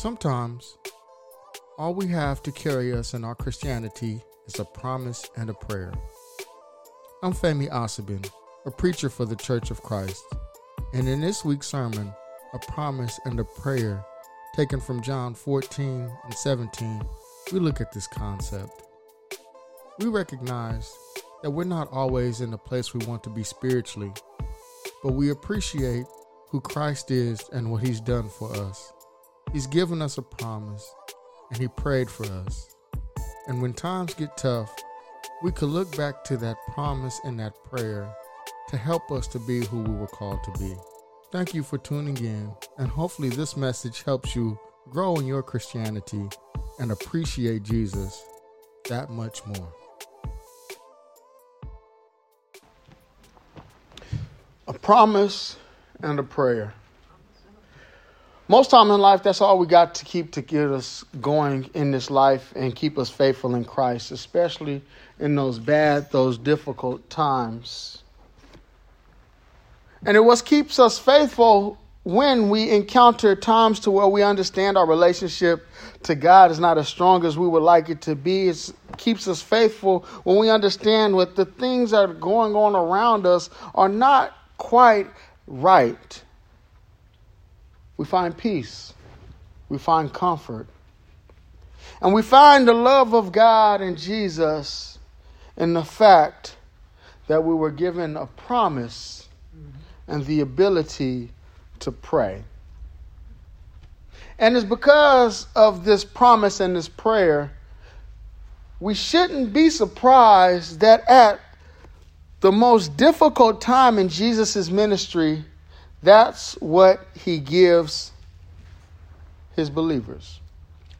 Sometimes, all we have to carry us in our Christianity is a promise and a prayer. I'm Femi Asabin, a preacher for the Church of Christ, and in this week's sermon, a promise and a prayer taken from John 14 and 17, we look at this concept. We recognize that we're not always in the place we want to be spiritually, but we appreciate who Christ is and what He's done for us. He's given us a promise, and He prayed for us. And when times get tough, we could look back to that promise and that prayer to help us to be who we were called to be. Thank you for tuning in, and hopefully, this message helps you grow in your Christianity and appreciate Jesus that much more. A promise and a prayer. Most time in life, that's all we got to keep to get us going in this life and keep us faithful in Christ, especially in those bad, those difficult times. And it was keeps us faithful when we encounter times to where we understand our relationship to God is not as strong as we would like it to be. It keeps us faithful when we understand what the things that are going on around us are not quite right we find peace, we find comfort, and we find the love of God and Jesus in the fact that we were given a promise and the ability to pray. And it's because of this promise and this prayer, we shouldn't be surprised that at the most difficult time in Jesus' ministry, that's what he gives his believers.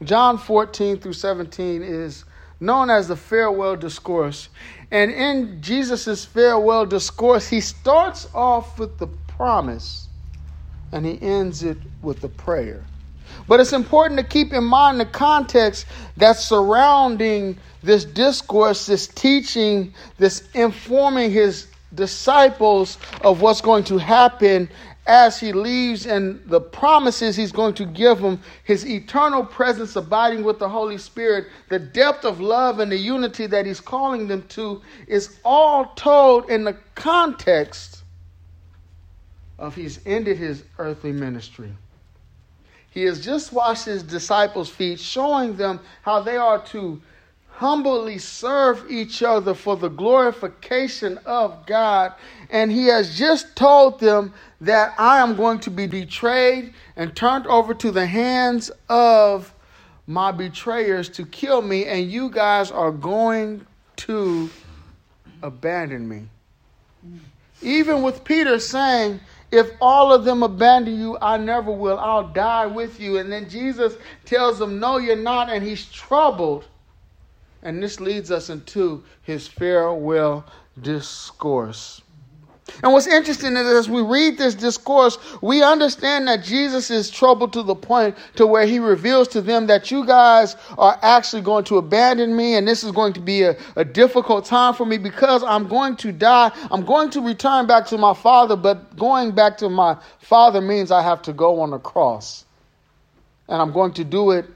John 14 through 17 is known as the farewell discourse. And in Jesus' farewell discourse, he starts off with the promise and he ends it with the prayer. But it's important to keep in mind the context that's surrounding this discourse, this teaching, this informing his disciples of what's going to happen as he leaves and the promises he's going to give them, his eternal presence abiding with the Holy Spirit, the depth of love and the unity that he's calling them to, is all told in the context of he's ended his earthly ministry. He has just washed his disciples' feet, showing them how they are to humbly serve each other for the glorification of God. And he has just told them that I am going to be betrayed and turned over to the hands of my betrayers to kill me, and you guys are going to abandon me. Even with Peter saying, If all of them abandon you, I never will. I'll die with you. And then Jesus tells them, No, you're not. And he's troubled. And this leads us into his farewell discourse. And what's interesting is as we read this discourse, we understand that Jesus is troubled to the point to where he reveals to them that you guys are actually going to abandon me and this is going to be a, a difficult time for me because I'm going to die. I'm going to return back to my father, but going back to my father means I have to go on the cross. And I'm going to do it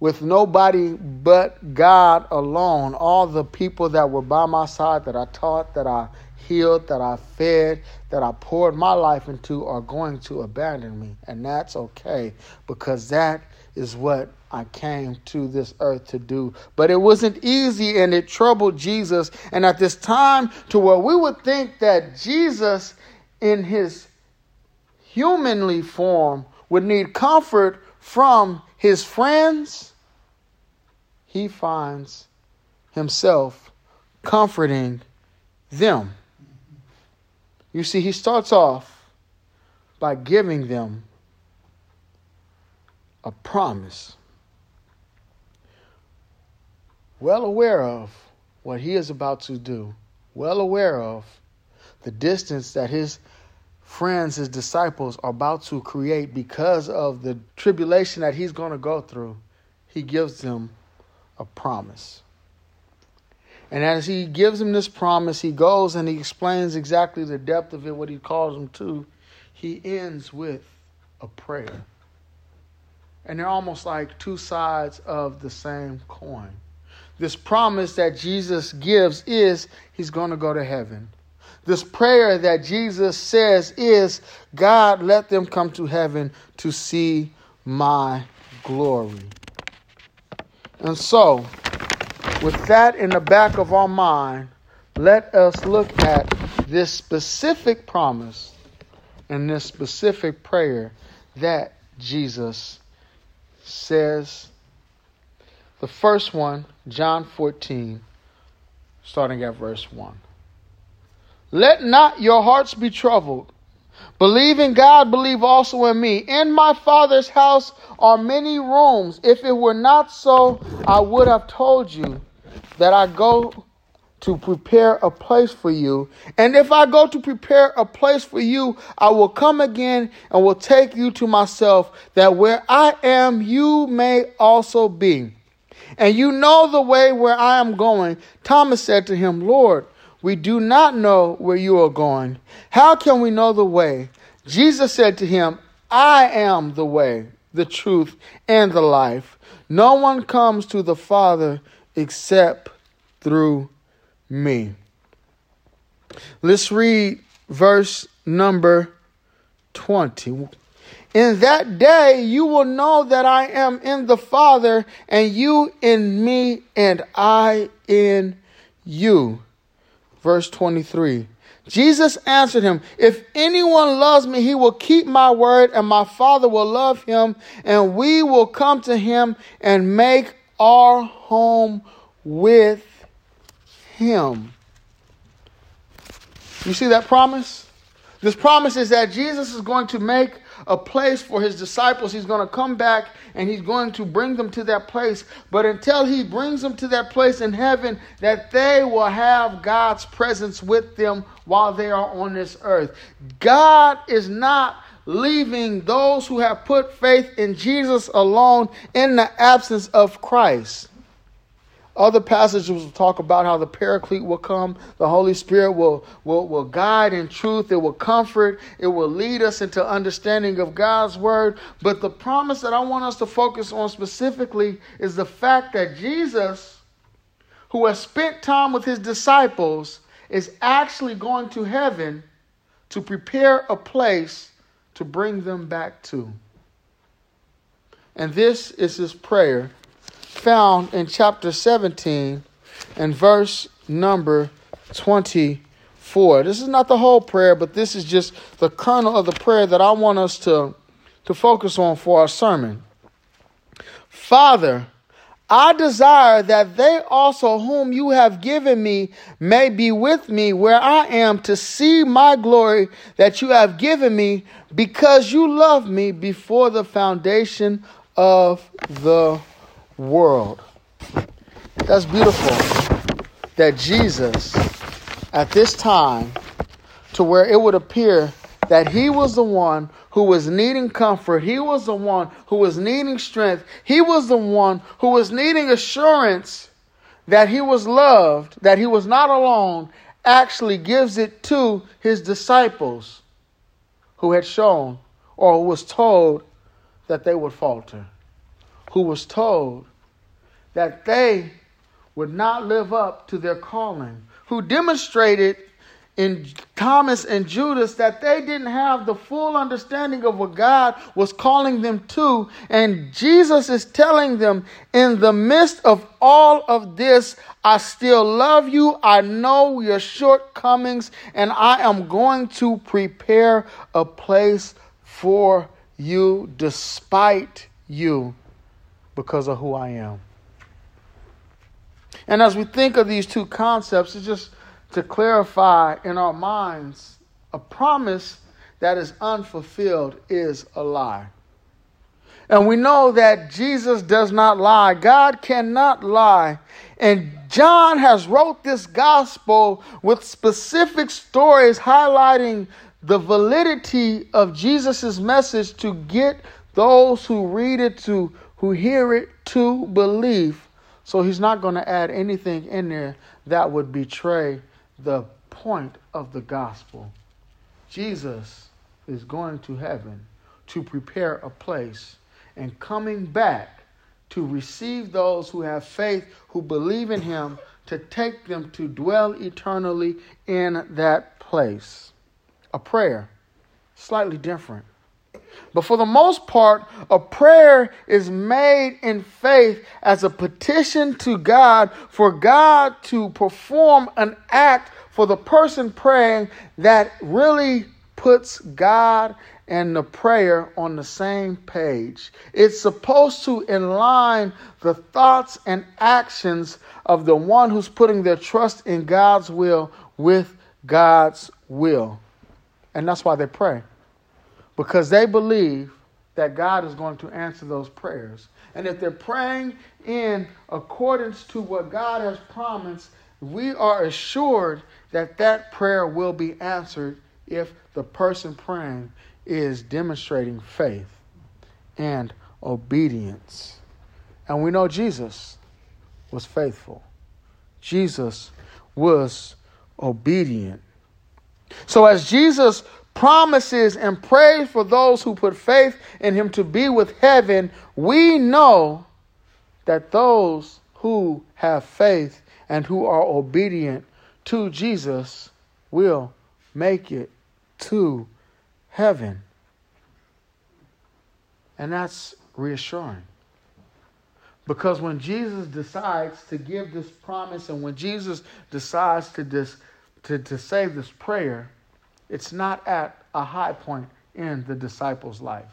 with nobody but God alone. All the people that were by my side that I taught, that I healed, that I fed, that I poured my life into are going to abandon me. And that's okay because that is what I came to this earth to do. But it wasn't easy and it troubled Jesus. And at this time, to where we would think that Jesus, in his humanly form, would need comfort from his friends, he finds himself comforting them. You see, he starts off by giving them a promise, well aware of what he is about to do, well aware of the distance that his friends, his disciples, are about to create because of the tribulation that he's going to go through. He gives them a promise. And as he gives him this promise, he goes and he explains exactly the depth of it, what he calls him to. He ends with a prayer. and they're almost like two sides of the same coin. This promise that Jesus gives is he's going to go to heaven. This prayer that Jesus says is, God, let them come to heaven to see my glory. And so, with that in the back of our mind, let us look at this specific promise and this specific prayer that Jesus says. The first one, John 14, starting at verse 1. Let not your hearts be troubled. Believe in God, believe also in me. In my Father's house are many rooms. If it were not so, I would have told you that I go to prepare a place for you. And if I go to prepare a place for you, I will come again and will take you to myself, that where I am, you may also be. And you know the way where I am going. Thomas said to him, Lord, we do not know where you are going. How can we know the way? Jesus said to him, I am the way, the truth, and the life. No one comes to the Father except through me. Let's read verse number 20. In that day you will know that I am in the Father, and you in me, and I in you verse 23. Jesus answered him, If anyone loves me, he will keep my word, and my Father will love him, and we will come to him and make our home with him. You see that promise? This promise is that Jesus is going to make a place for his disciples. He's going to come back and he's going to bring them to that place. But until he brings them to that place in heaven, that they will have God's presence with them while they are on this earth. God is not leaving those who have put faith in Jesus alone in the absence of Christ. Other passages will talk about how the Paraclete will come, the Holy Spirit will, will, will guide in truth, it will comfort, it will lead us into understanding of God's word. But the promise that I want us to focus on specifically is the fact that Jesus, who has spent time with his disciples, is actually going to heaven to prepare a place to bring them back to. And this is his prayer found in chapter 17 and verse number 24. This is not the whole prayer, but this is just the kernel of the prayer that I want us to, to focus on for our sermon. Father, I desire that they also, whom you have given me, may be with me where I am to see my glory that you have given me because you loved me before the foundation of the world. That's beautiful that Jesus, at this time, to where it would appear that he was the one who was needing comfort, he was the one who was needing strength, he was the one who was needing assurance that he was loved, that he was not alone, actually gives it to his disciples who had shown or who was told that they would falter, who was told that they would not live up to their calling, who demonstrated in Thomas and Judas that they didn't have the full understanding of what God was calling them to. And Jesus is telling them, in the midst of all of this, I still love you. I know your shortcomings, and I am going to prepare a place for you despite you because of who I am. And as we think of these two concepts, it's just to clarify in our minds a promise that is unfulfilled is a lie. And we know that Jesus does not lie. God cannot lie. And John has wrote this gospel with specific stories highlighting the validity of Jesus' message to get those who read it to who hear it to believe so he's not going to add anything in there that would betray the point of the gospel. Jesus is going to heaven to prepare a place. and coming back to receive those who have faith, who believe in him, to take them to dwell eternally in that place. A prayer, slightly different. But for the most part, a prayer is made in faith as a petition to God for God to perform an act for the person praying that really puts God and the prayer on the same page. It's supposed to align the thoughts and actions of the one who's putting their trust in God's will with God's will. And that's why they pray. Because they believe that God is going to answer those prayers. And if they're praying in accordance to what God has promised, we are assured that that prayer will be answered if the person praying is demonstrating faith and obedience. And we know Jesus was faithful, Jesus was obedient. So, as Jesus promises and prays for those who put faith in him to be with heaven, we know that those who have faith and who are obedient to Jesus will make it to heaven. And that's reassuring. Because when Jesus decides to give this promise and when Jesus decides to, dis, to, to say this prayer, it's not at a high point in the disciples' life.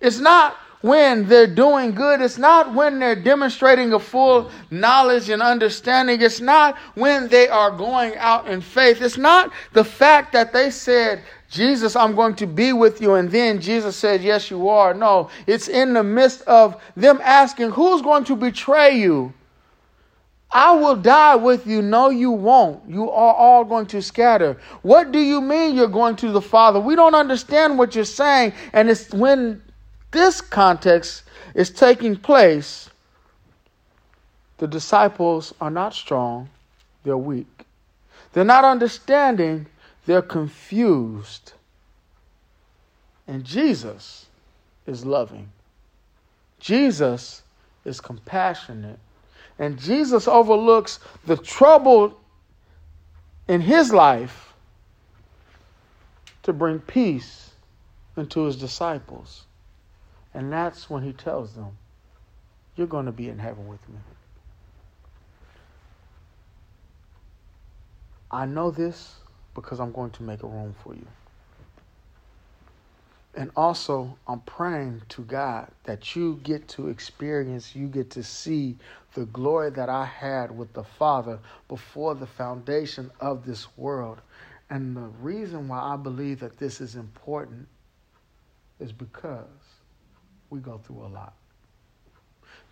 It's not when they're doing good. It's not when they're demonstrating a full knowledge and understanding. It's not when they are going out in faith. It's not the fact that they said, Jesus, I'm going to be with you. And then Jesus said, Yes, you are. No, it's in the midst of them asking, Who's going to betray you? I will die with you. No, you won't. You are all going to scatter. What do you mean you're going to the Father? We don't understand what you're saying. And it's when this context is taking place, the disciples are not strong, they're weak. They're not understanding, they're confused. And Jesus is loving. Jesus is compassionate. And Jesus overlooks the trouble in his life to bring peace into his disciples. And that's when he tells them, You're going to be in heaven with me. I know this because I'm going to make a room for you. And also, I'm praying to God that you get to experience, you get to see the glory that I had with the Father before the foundation of this world. And the reason why I believe that this is important is because we go through a lot.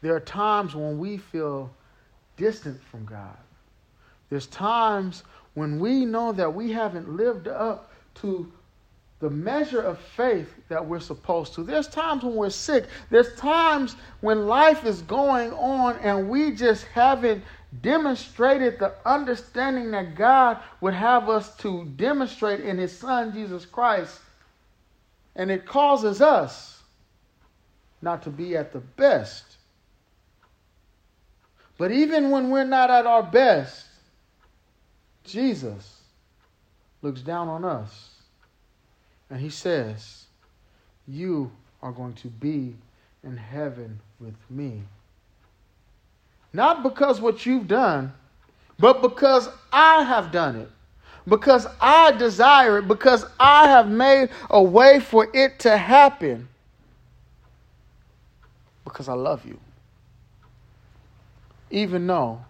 There are times when we feel distant from God. There's times when we know that we haven't lived up to the measure of faith that we're supposed to. There's times when we're sick. There's times when life is going on and we just haven't demonstrated the understanding that God would have us to demonstrate in His Son, Jesus Christ. And it causes us not to be at the best. But even when we're not at our best, Jesus looks down on us and he says, You are going to be in heaven with me. Not because what you've done, but because I have done it. Because I desire it. Because I have made a way for it to happen because I love you. Even though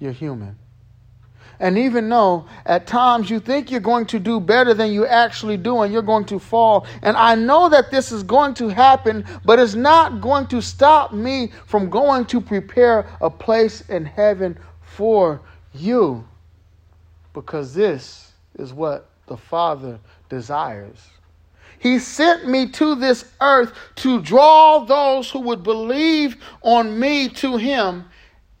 you're human. And even though at times you think you're going to do better than you actually do and you're going to fall. And I know that this is going to happen, but it's not going to stop me from going to prepare a place in heaven for you. Because this is what the Father desires. He sent me to this earth to draw those who would believe on me to him,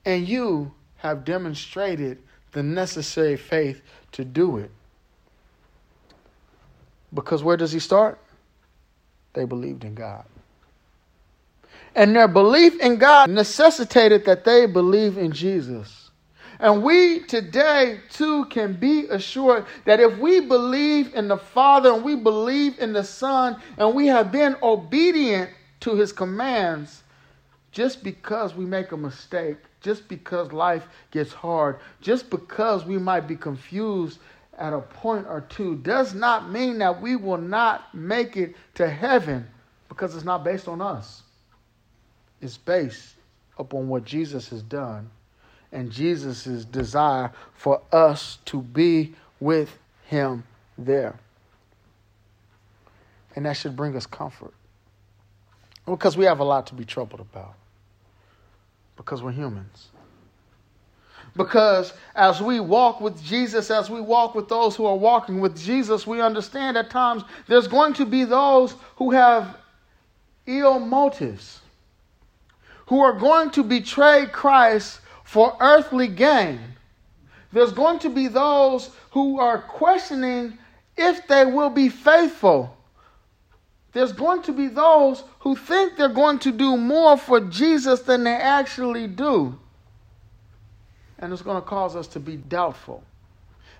and you have demonstrated the necessary faith to do it. Because where does he start? They believed in God. And their belief in God necessitated that they believe in Jesus. And we today, too, can be assured that if we believe in the Father and we believe in the Son and we have been obedient to his commands, just because we make a mistake, just because life gets hard, just because we might be confused at a point or two, does not mean that we will not make it to heaven because it's not based on us. It's based upon what Jesus has done and Jesus' desire for us to be with him there. And that should bring us comfort. Because we have a lot to be troubled about. Because we're humans. Because as we walk with Jesus, as we walk with those who are walking with Jesus, we understand at times there's going to be those who have ill motives, who are going to betray Christ for earthly gain. There's going to be those who are questioning if they will be faithful. There's going to be those who think they're going to do more for Jesus than they actually do. And it's going to cause us to be doubtful.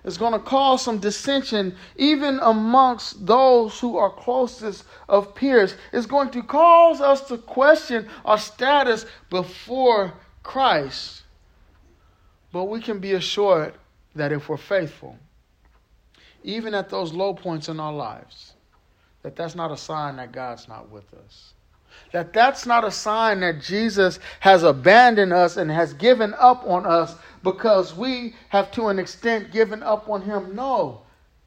It's going to cause some dissension even amongst those who are closest of peers. It's going to cause us to question our status before Christ. But we can be assured that if we're faithful, even at those low points in our lives, that that's not a sign that God's not with us. That that's not a sign that Jesus has abandoned us and has given up on us because we have to an extent given up on him. No.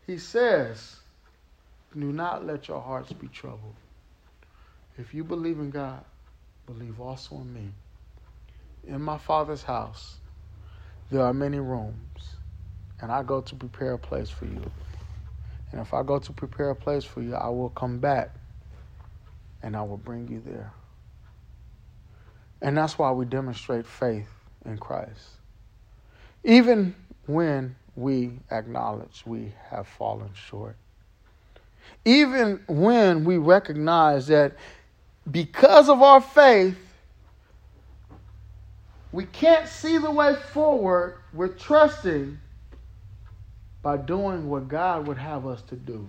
He says, "Do not let your hearts be troubled. If you believe in God, believe also in me. In my Father's house there are many rooms, and I go to prepare a place for you. And if I go to prepare a place for you, I will come back and I will bring you there. And that's why we demonstrate faith in Christ. Even when we acknowledge we have fallen short. Even when we recognize that because of our faith, we can't see the way forward. We're trusting by doing what God would have us to do.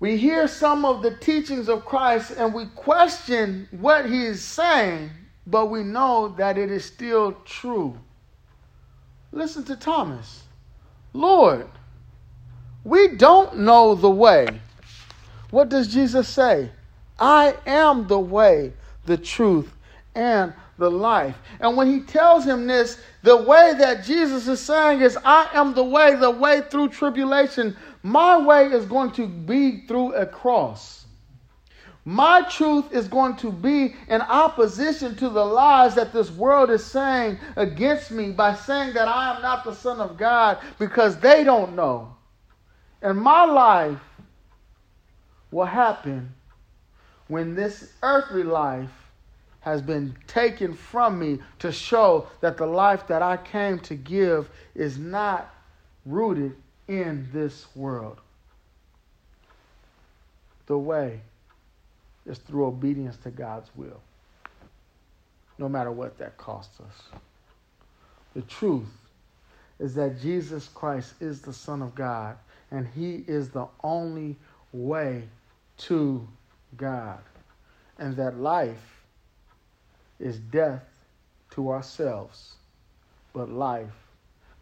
We hear some of the teachings of Christ and we question what he is saying, but we know that it is still true. Listen to Thomas. Lord, we don't know the way. What does Jesus say? I am the way, the truth, and the life. And when he tells him this, the way that Jesus is saying is, I am the way, the way through tribulation. My way is going to be through a cross. My truth is going to be in opposition to the lies that this world is saying against me by saying that I am not the Son of God because they don't know. And my life will happen when this earthly life has been taken from me to show that the life that I came to give is not rooted in this world. The way is through obedience to God's will, no matter what that costs us. The truth is that Jesus Christ is the Son of God, and He is the only way to God, and that life is death to ourselves, but life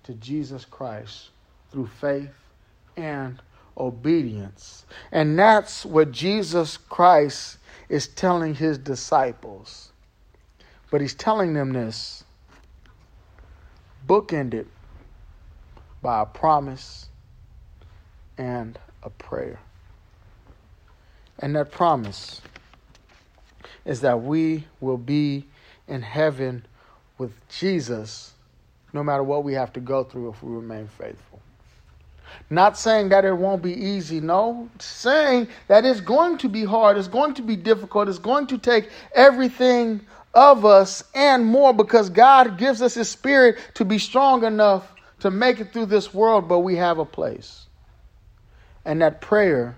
to Jesus Christ through faith and obedience. And that's what Jesus Christ is telling his disciples. But he's telling them this bookended by a promise and a prayer. And that promise is that we will be in heaven with Jesus no matter what we have to go through if we remain faithful. Not saying that it won't be easy, no. Saying that it's going to be hard, it's going to be difficult, it's going to take everything of us and more because God gives us His Spirit to be strong enough to make it through this world, but we have a place. And that prayer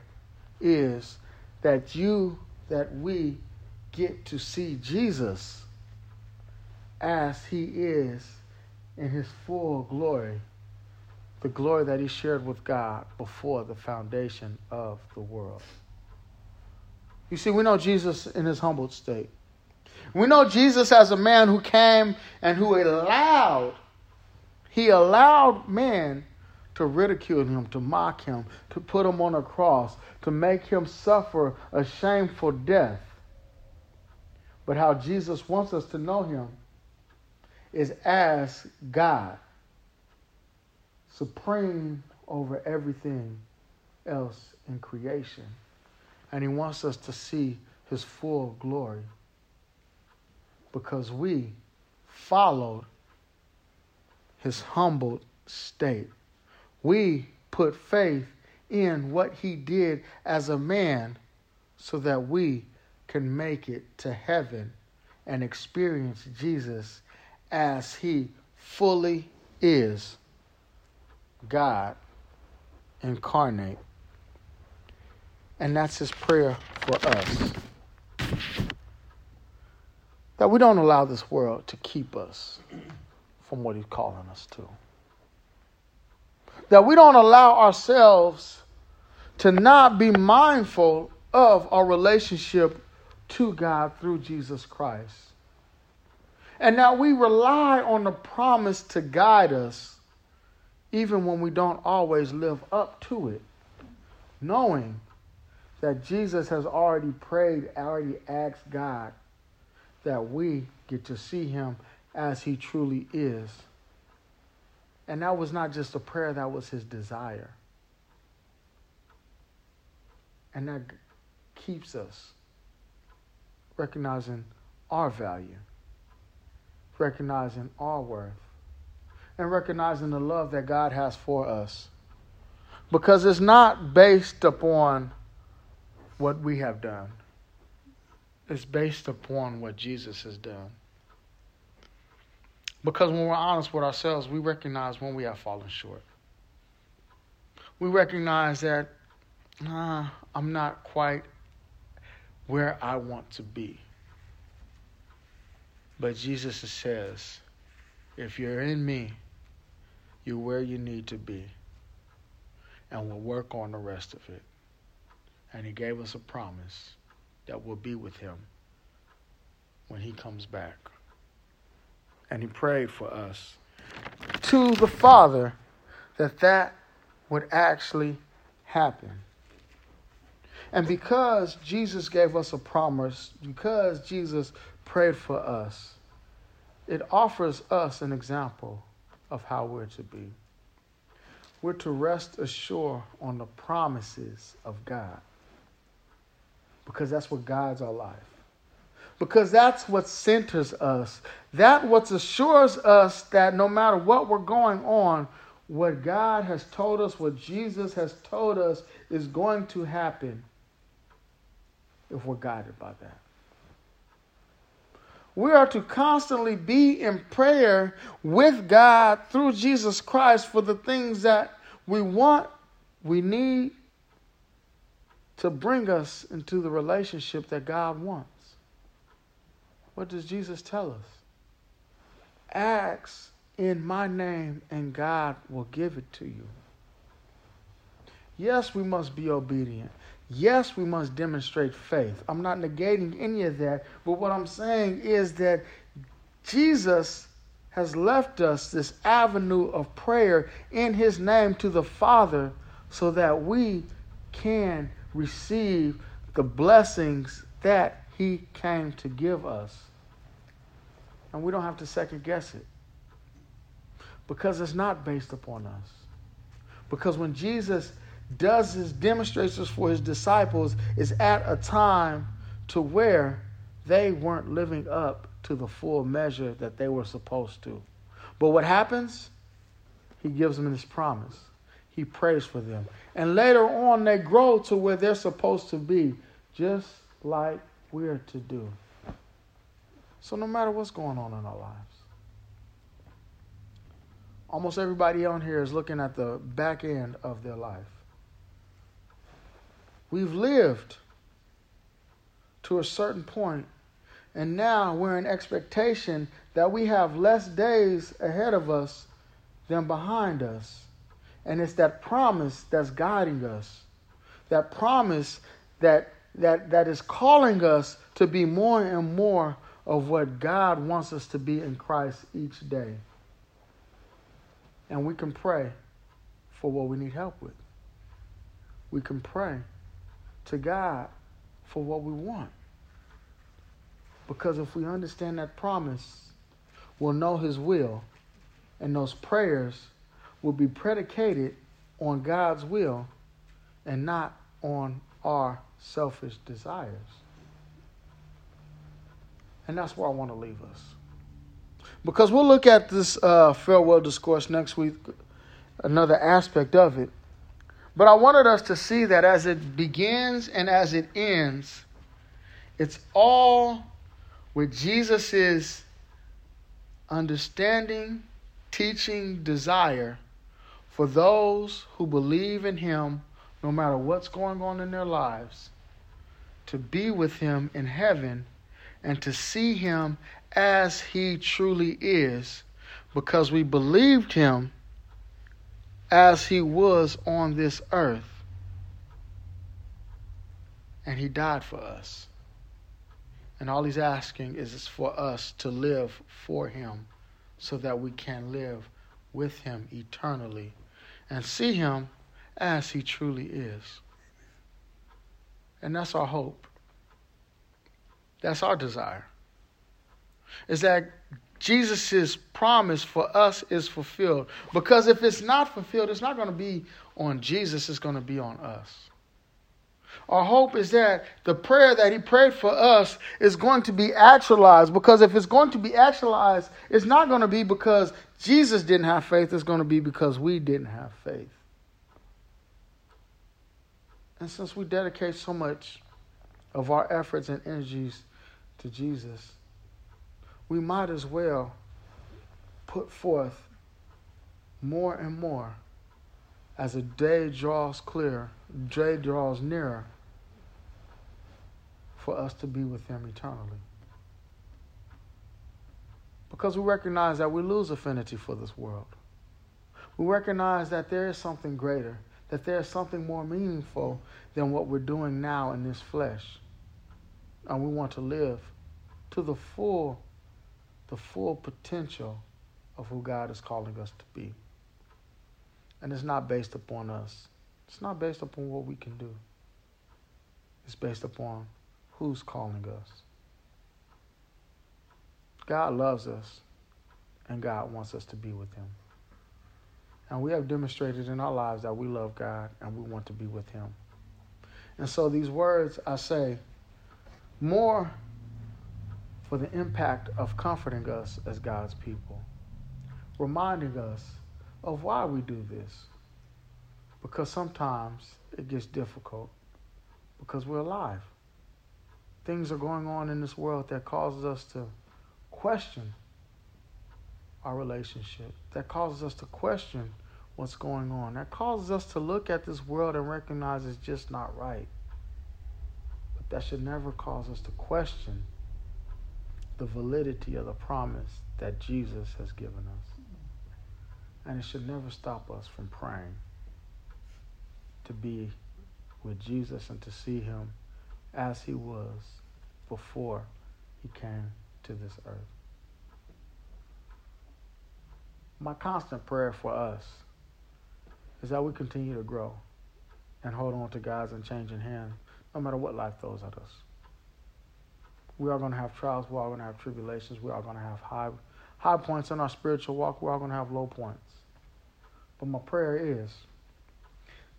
is that you, that we get to see Jesus as he is in his full glory, the glory that he shared with God before the foundation of the world. You see, we know Jesus in his humbled state. We know Jesus as a man who came and who allowed, he allowed men to ridicule him, to mock him, to put him on a cross, to make him suffer a shameful death. But how Jesus wants us to know him is as God, supreme over everything else in creation. And he wants us to see his full glory because we followed his humbled state. We put faith in what he did as a man so that we can make it to heaven and experience Jesus as he fully is God incarnate. And that's his prayer for us. That we don't allow this world to keep us from what he's calling us to. That we don't allow ourselves to not be mindful of our relationship to God through Jesus Christ. And now we rely on the promise to guide us, even when we don't always live up to it, knowing that Jesus has already prayed, already asked God that we get to see him as he truly is. And that was not just a prayer, that was his desire. And that keeps us recognizing our value recognizing our worth and recognizing the love that God has for us. Because it's not based upon what we have done, it's based upon what Jesus has done. Because when we're honest with ourselves, we recognize when we have fallen short. We recognize that nah, I'm not quite where I want to be. But Jesus says, if you're in me, you're where you need to be. And we'll work on the rest of it. And he gave us a promise that we'll be with him when he comes back. And he prayed for us to the Father that that would actually happen. And because Jesus gave us a promise, because Jesus prayed for us, it offers us an example of how we're to be. We're to rest assured on the promises of God because that's what guides our life. Because that's what centers us. That what assures us that no matter what we're going on, what God has told us, what Jesus has told us is going to happen if we're guided by that. We are to constantly be in prayer with God through Jesus Christ for the things that we want, we need to bring us into the relationship that God wants. What does Jesus tell us? Ask in my name, and God will give it to you. Yes, we must be obedient. Yes, we must demonstrate faith. I'm not negating any of that, but what I'm saying is that Jesus has left us this avenue of prayer in his name to the Father so that we can receive the blessings that he came to give us. And we don't have to second guess it because it's not based upon us. Because when Jesus does his demonstrations for his disciples is at a time to where they weren't living up to the full measure that they were supposed to. But what happens? He gives them this promise. He prays for them. And later on, they grow to where they're supposed to be, just like we're to do. So, no matter what's going on in our lives, almost everybody on here is looking at the back end of their life. We've lived to a certain point And now we're in expectation that we have less days ahead of us than behind us. And it's that promise that's guiding us. That promise that that that is calling us to be more and more of what God wants us to be in Christ each day. And we can pray for what we need help with. We can pray to God for what we want. Because if we understand that promise, we'll know His will, and those prayers will be predicated on God's will and not on our selfish desires. And that's where I want to leave us. Because we'll look at this uh, farewell discourse next week, another aspect of it. But I wanted us to see that as it begins and as it ends, it's all with Jesus' understanding, teaching, desire for those who believe in Him, no matter what's going on in their lives, to be with Him in heaven and to see Him as He truly is because we believed Him as He was on this earth. And He died for us. And all He's asking is for us to live for Him so that we can live with Him eternally and see Him as He truly is. And that's our hope. That's our desire. Is that Jesus' promise for us is fulfilled. Because if it's not fulfilled, it's not going to be on Jesus, it's going to be on us. Our hope is that the prayer that he prayed for us is going to be actualized. Because if it's going to be actualized, it's not going to be because Jesus didn't have faith, it's going to be because we didn't have faith. And since we dedicate so much of our efforts and energies to Jesus, we might as well put forth more and more as a day draws clear, day draws nearer for us to be with Him eternally. Because we recognize that we lose affinity for this world. We recognize that there is something greater, that there is something more meaningful than what we're doing now in this flesh. And we want to live to the full the full potential of who God is calling us to be. And it's not based upon us. It's not based upon what we can do. It's based upon who's calling us. God loves us, and God wants us to be with Him. And we have demonstrated in our lives that we love God and we want to be with Him. And so these words I say more for the impact of comforting us as God's people, reminding us of why we do this. Because sometimes it gets difficult because we're alive. Things are going on in this world that causes us to question our relationship, that causes us to question what's going on, that causes us to look at this world and recognize it's just not right. But that should never cause us to question the validity of the promise that Jesus has given us. And it should never stop us from praying to be with Jesus and to see him as he was before he came to this earth. My constant prayer for us is that we continue to grow and hold on to God's unchanging hand no matter what life throws at us. We are going to have trials. We are going to have tribulations. We are going to have high, high points in our spiritual walk. We are going to have low points. But my prayer is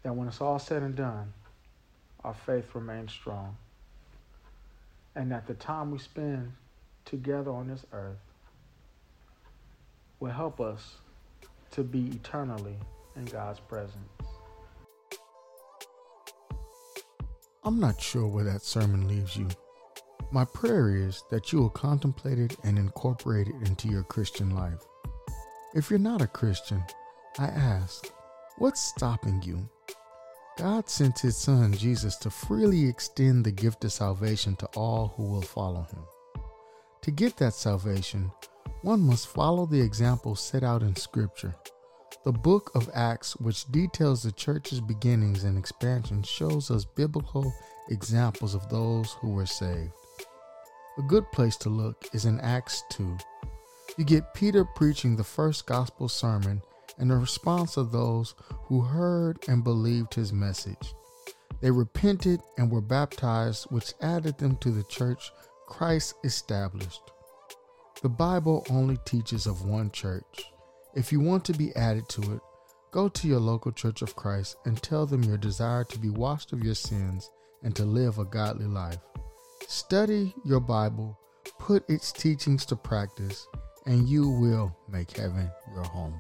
that when it's all said and done, our faith remains strong. And that the time we spend together on this earth will help us to be eternally in God's presence. I'm not sure where that sermon leaves you. My prayer is that you will contemplate it and incorporate it into your Christian life. If you're not a Christian, I ask, what's stopping you? God sent his son Jesus to freely extend the gift of salvation to all who will follow him. To get that salvation, one must follow the example set out in Scripture. The book of Acts, which details the church's beginnings and expansion, shows us biblical examples of those who were saved. A good place to look is in Acts 2. You get Peter preaching the first gospel sermon and the response of those who heard and believed his message. They repented and were baptized, which added them to the church Christ established. The Bible only teaches of one church. If you want to be added to it, go to your local church of Christ and tell them your desire to be washed of your sins and to live a godly life. Study your Bible, put its teachings to practice, and you will make heaven your home.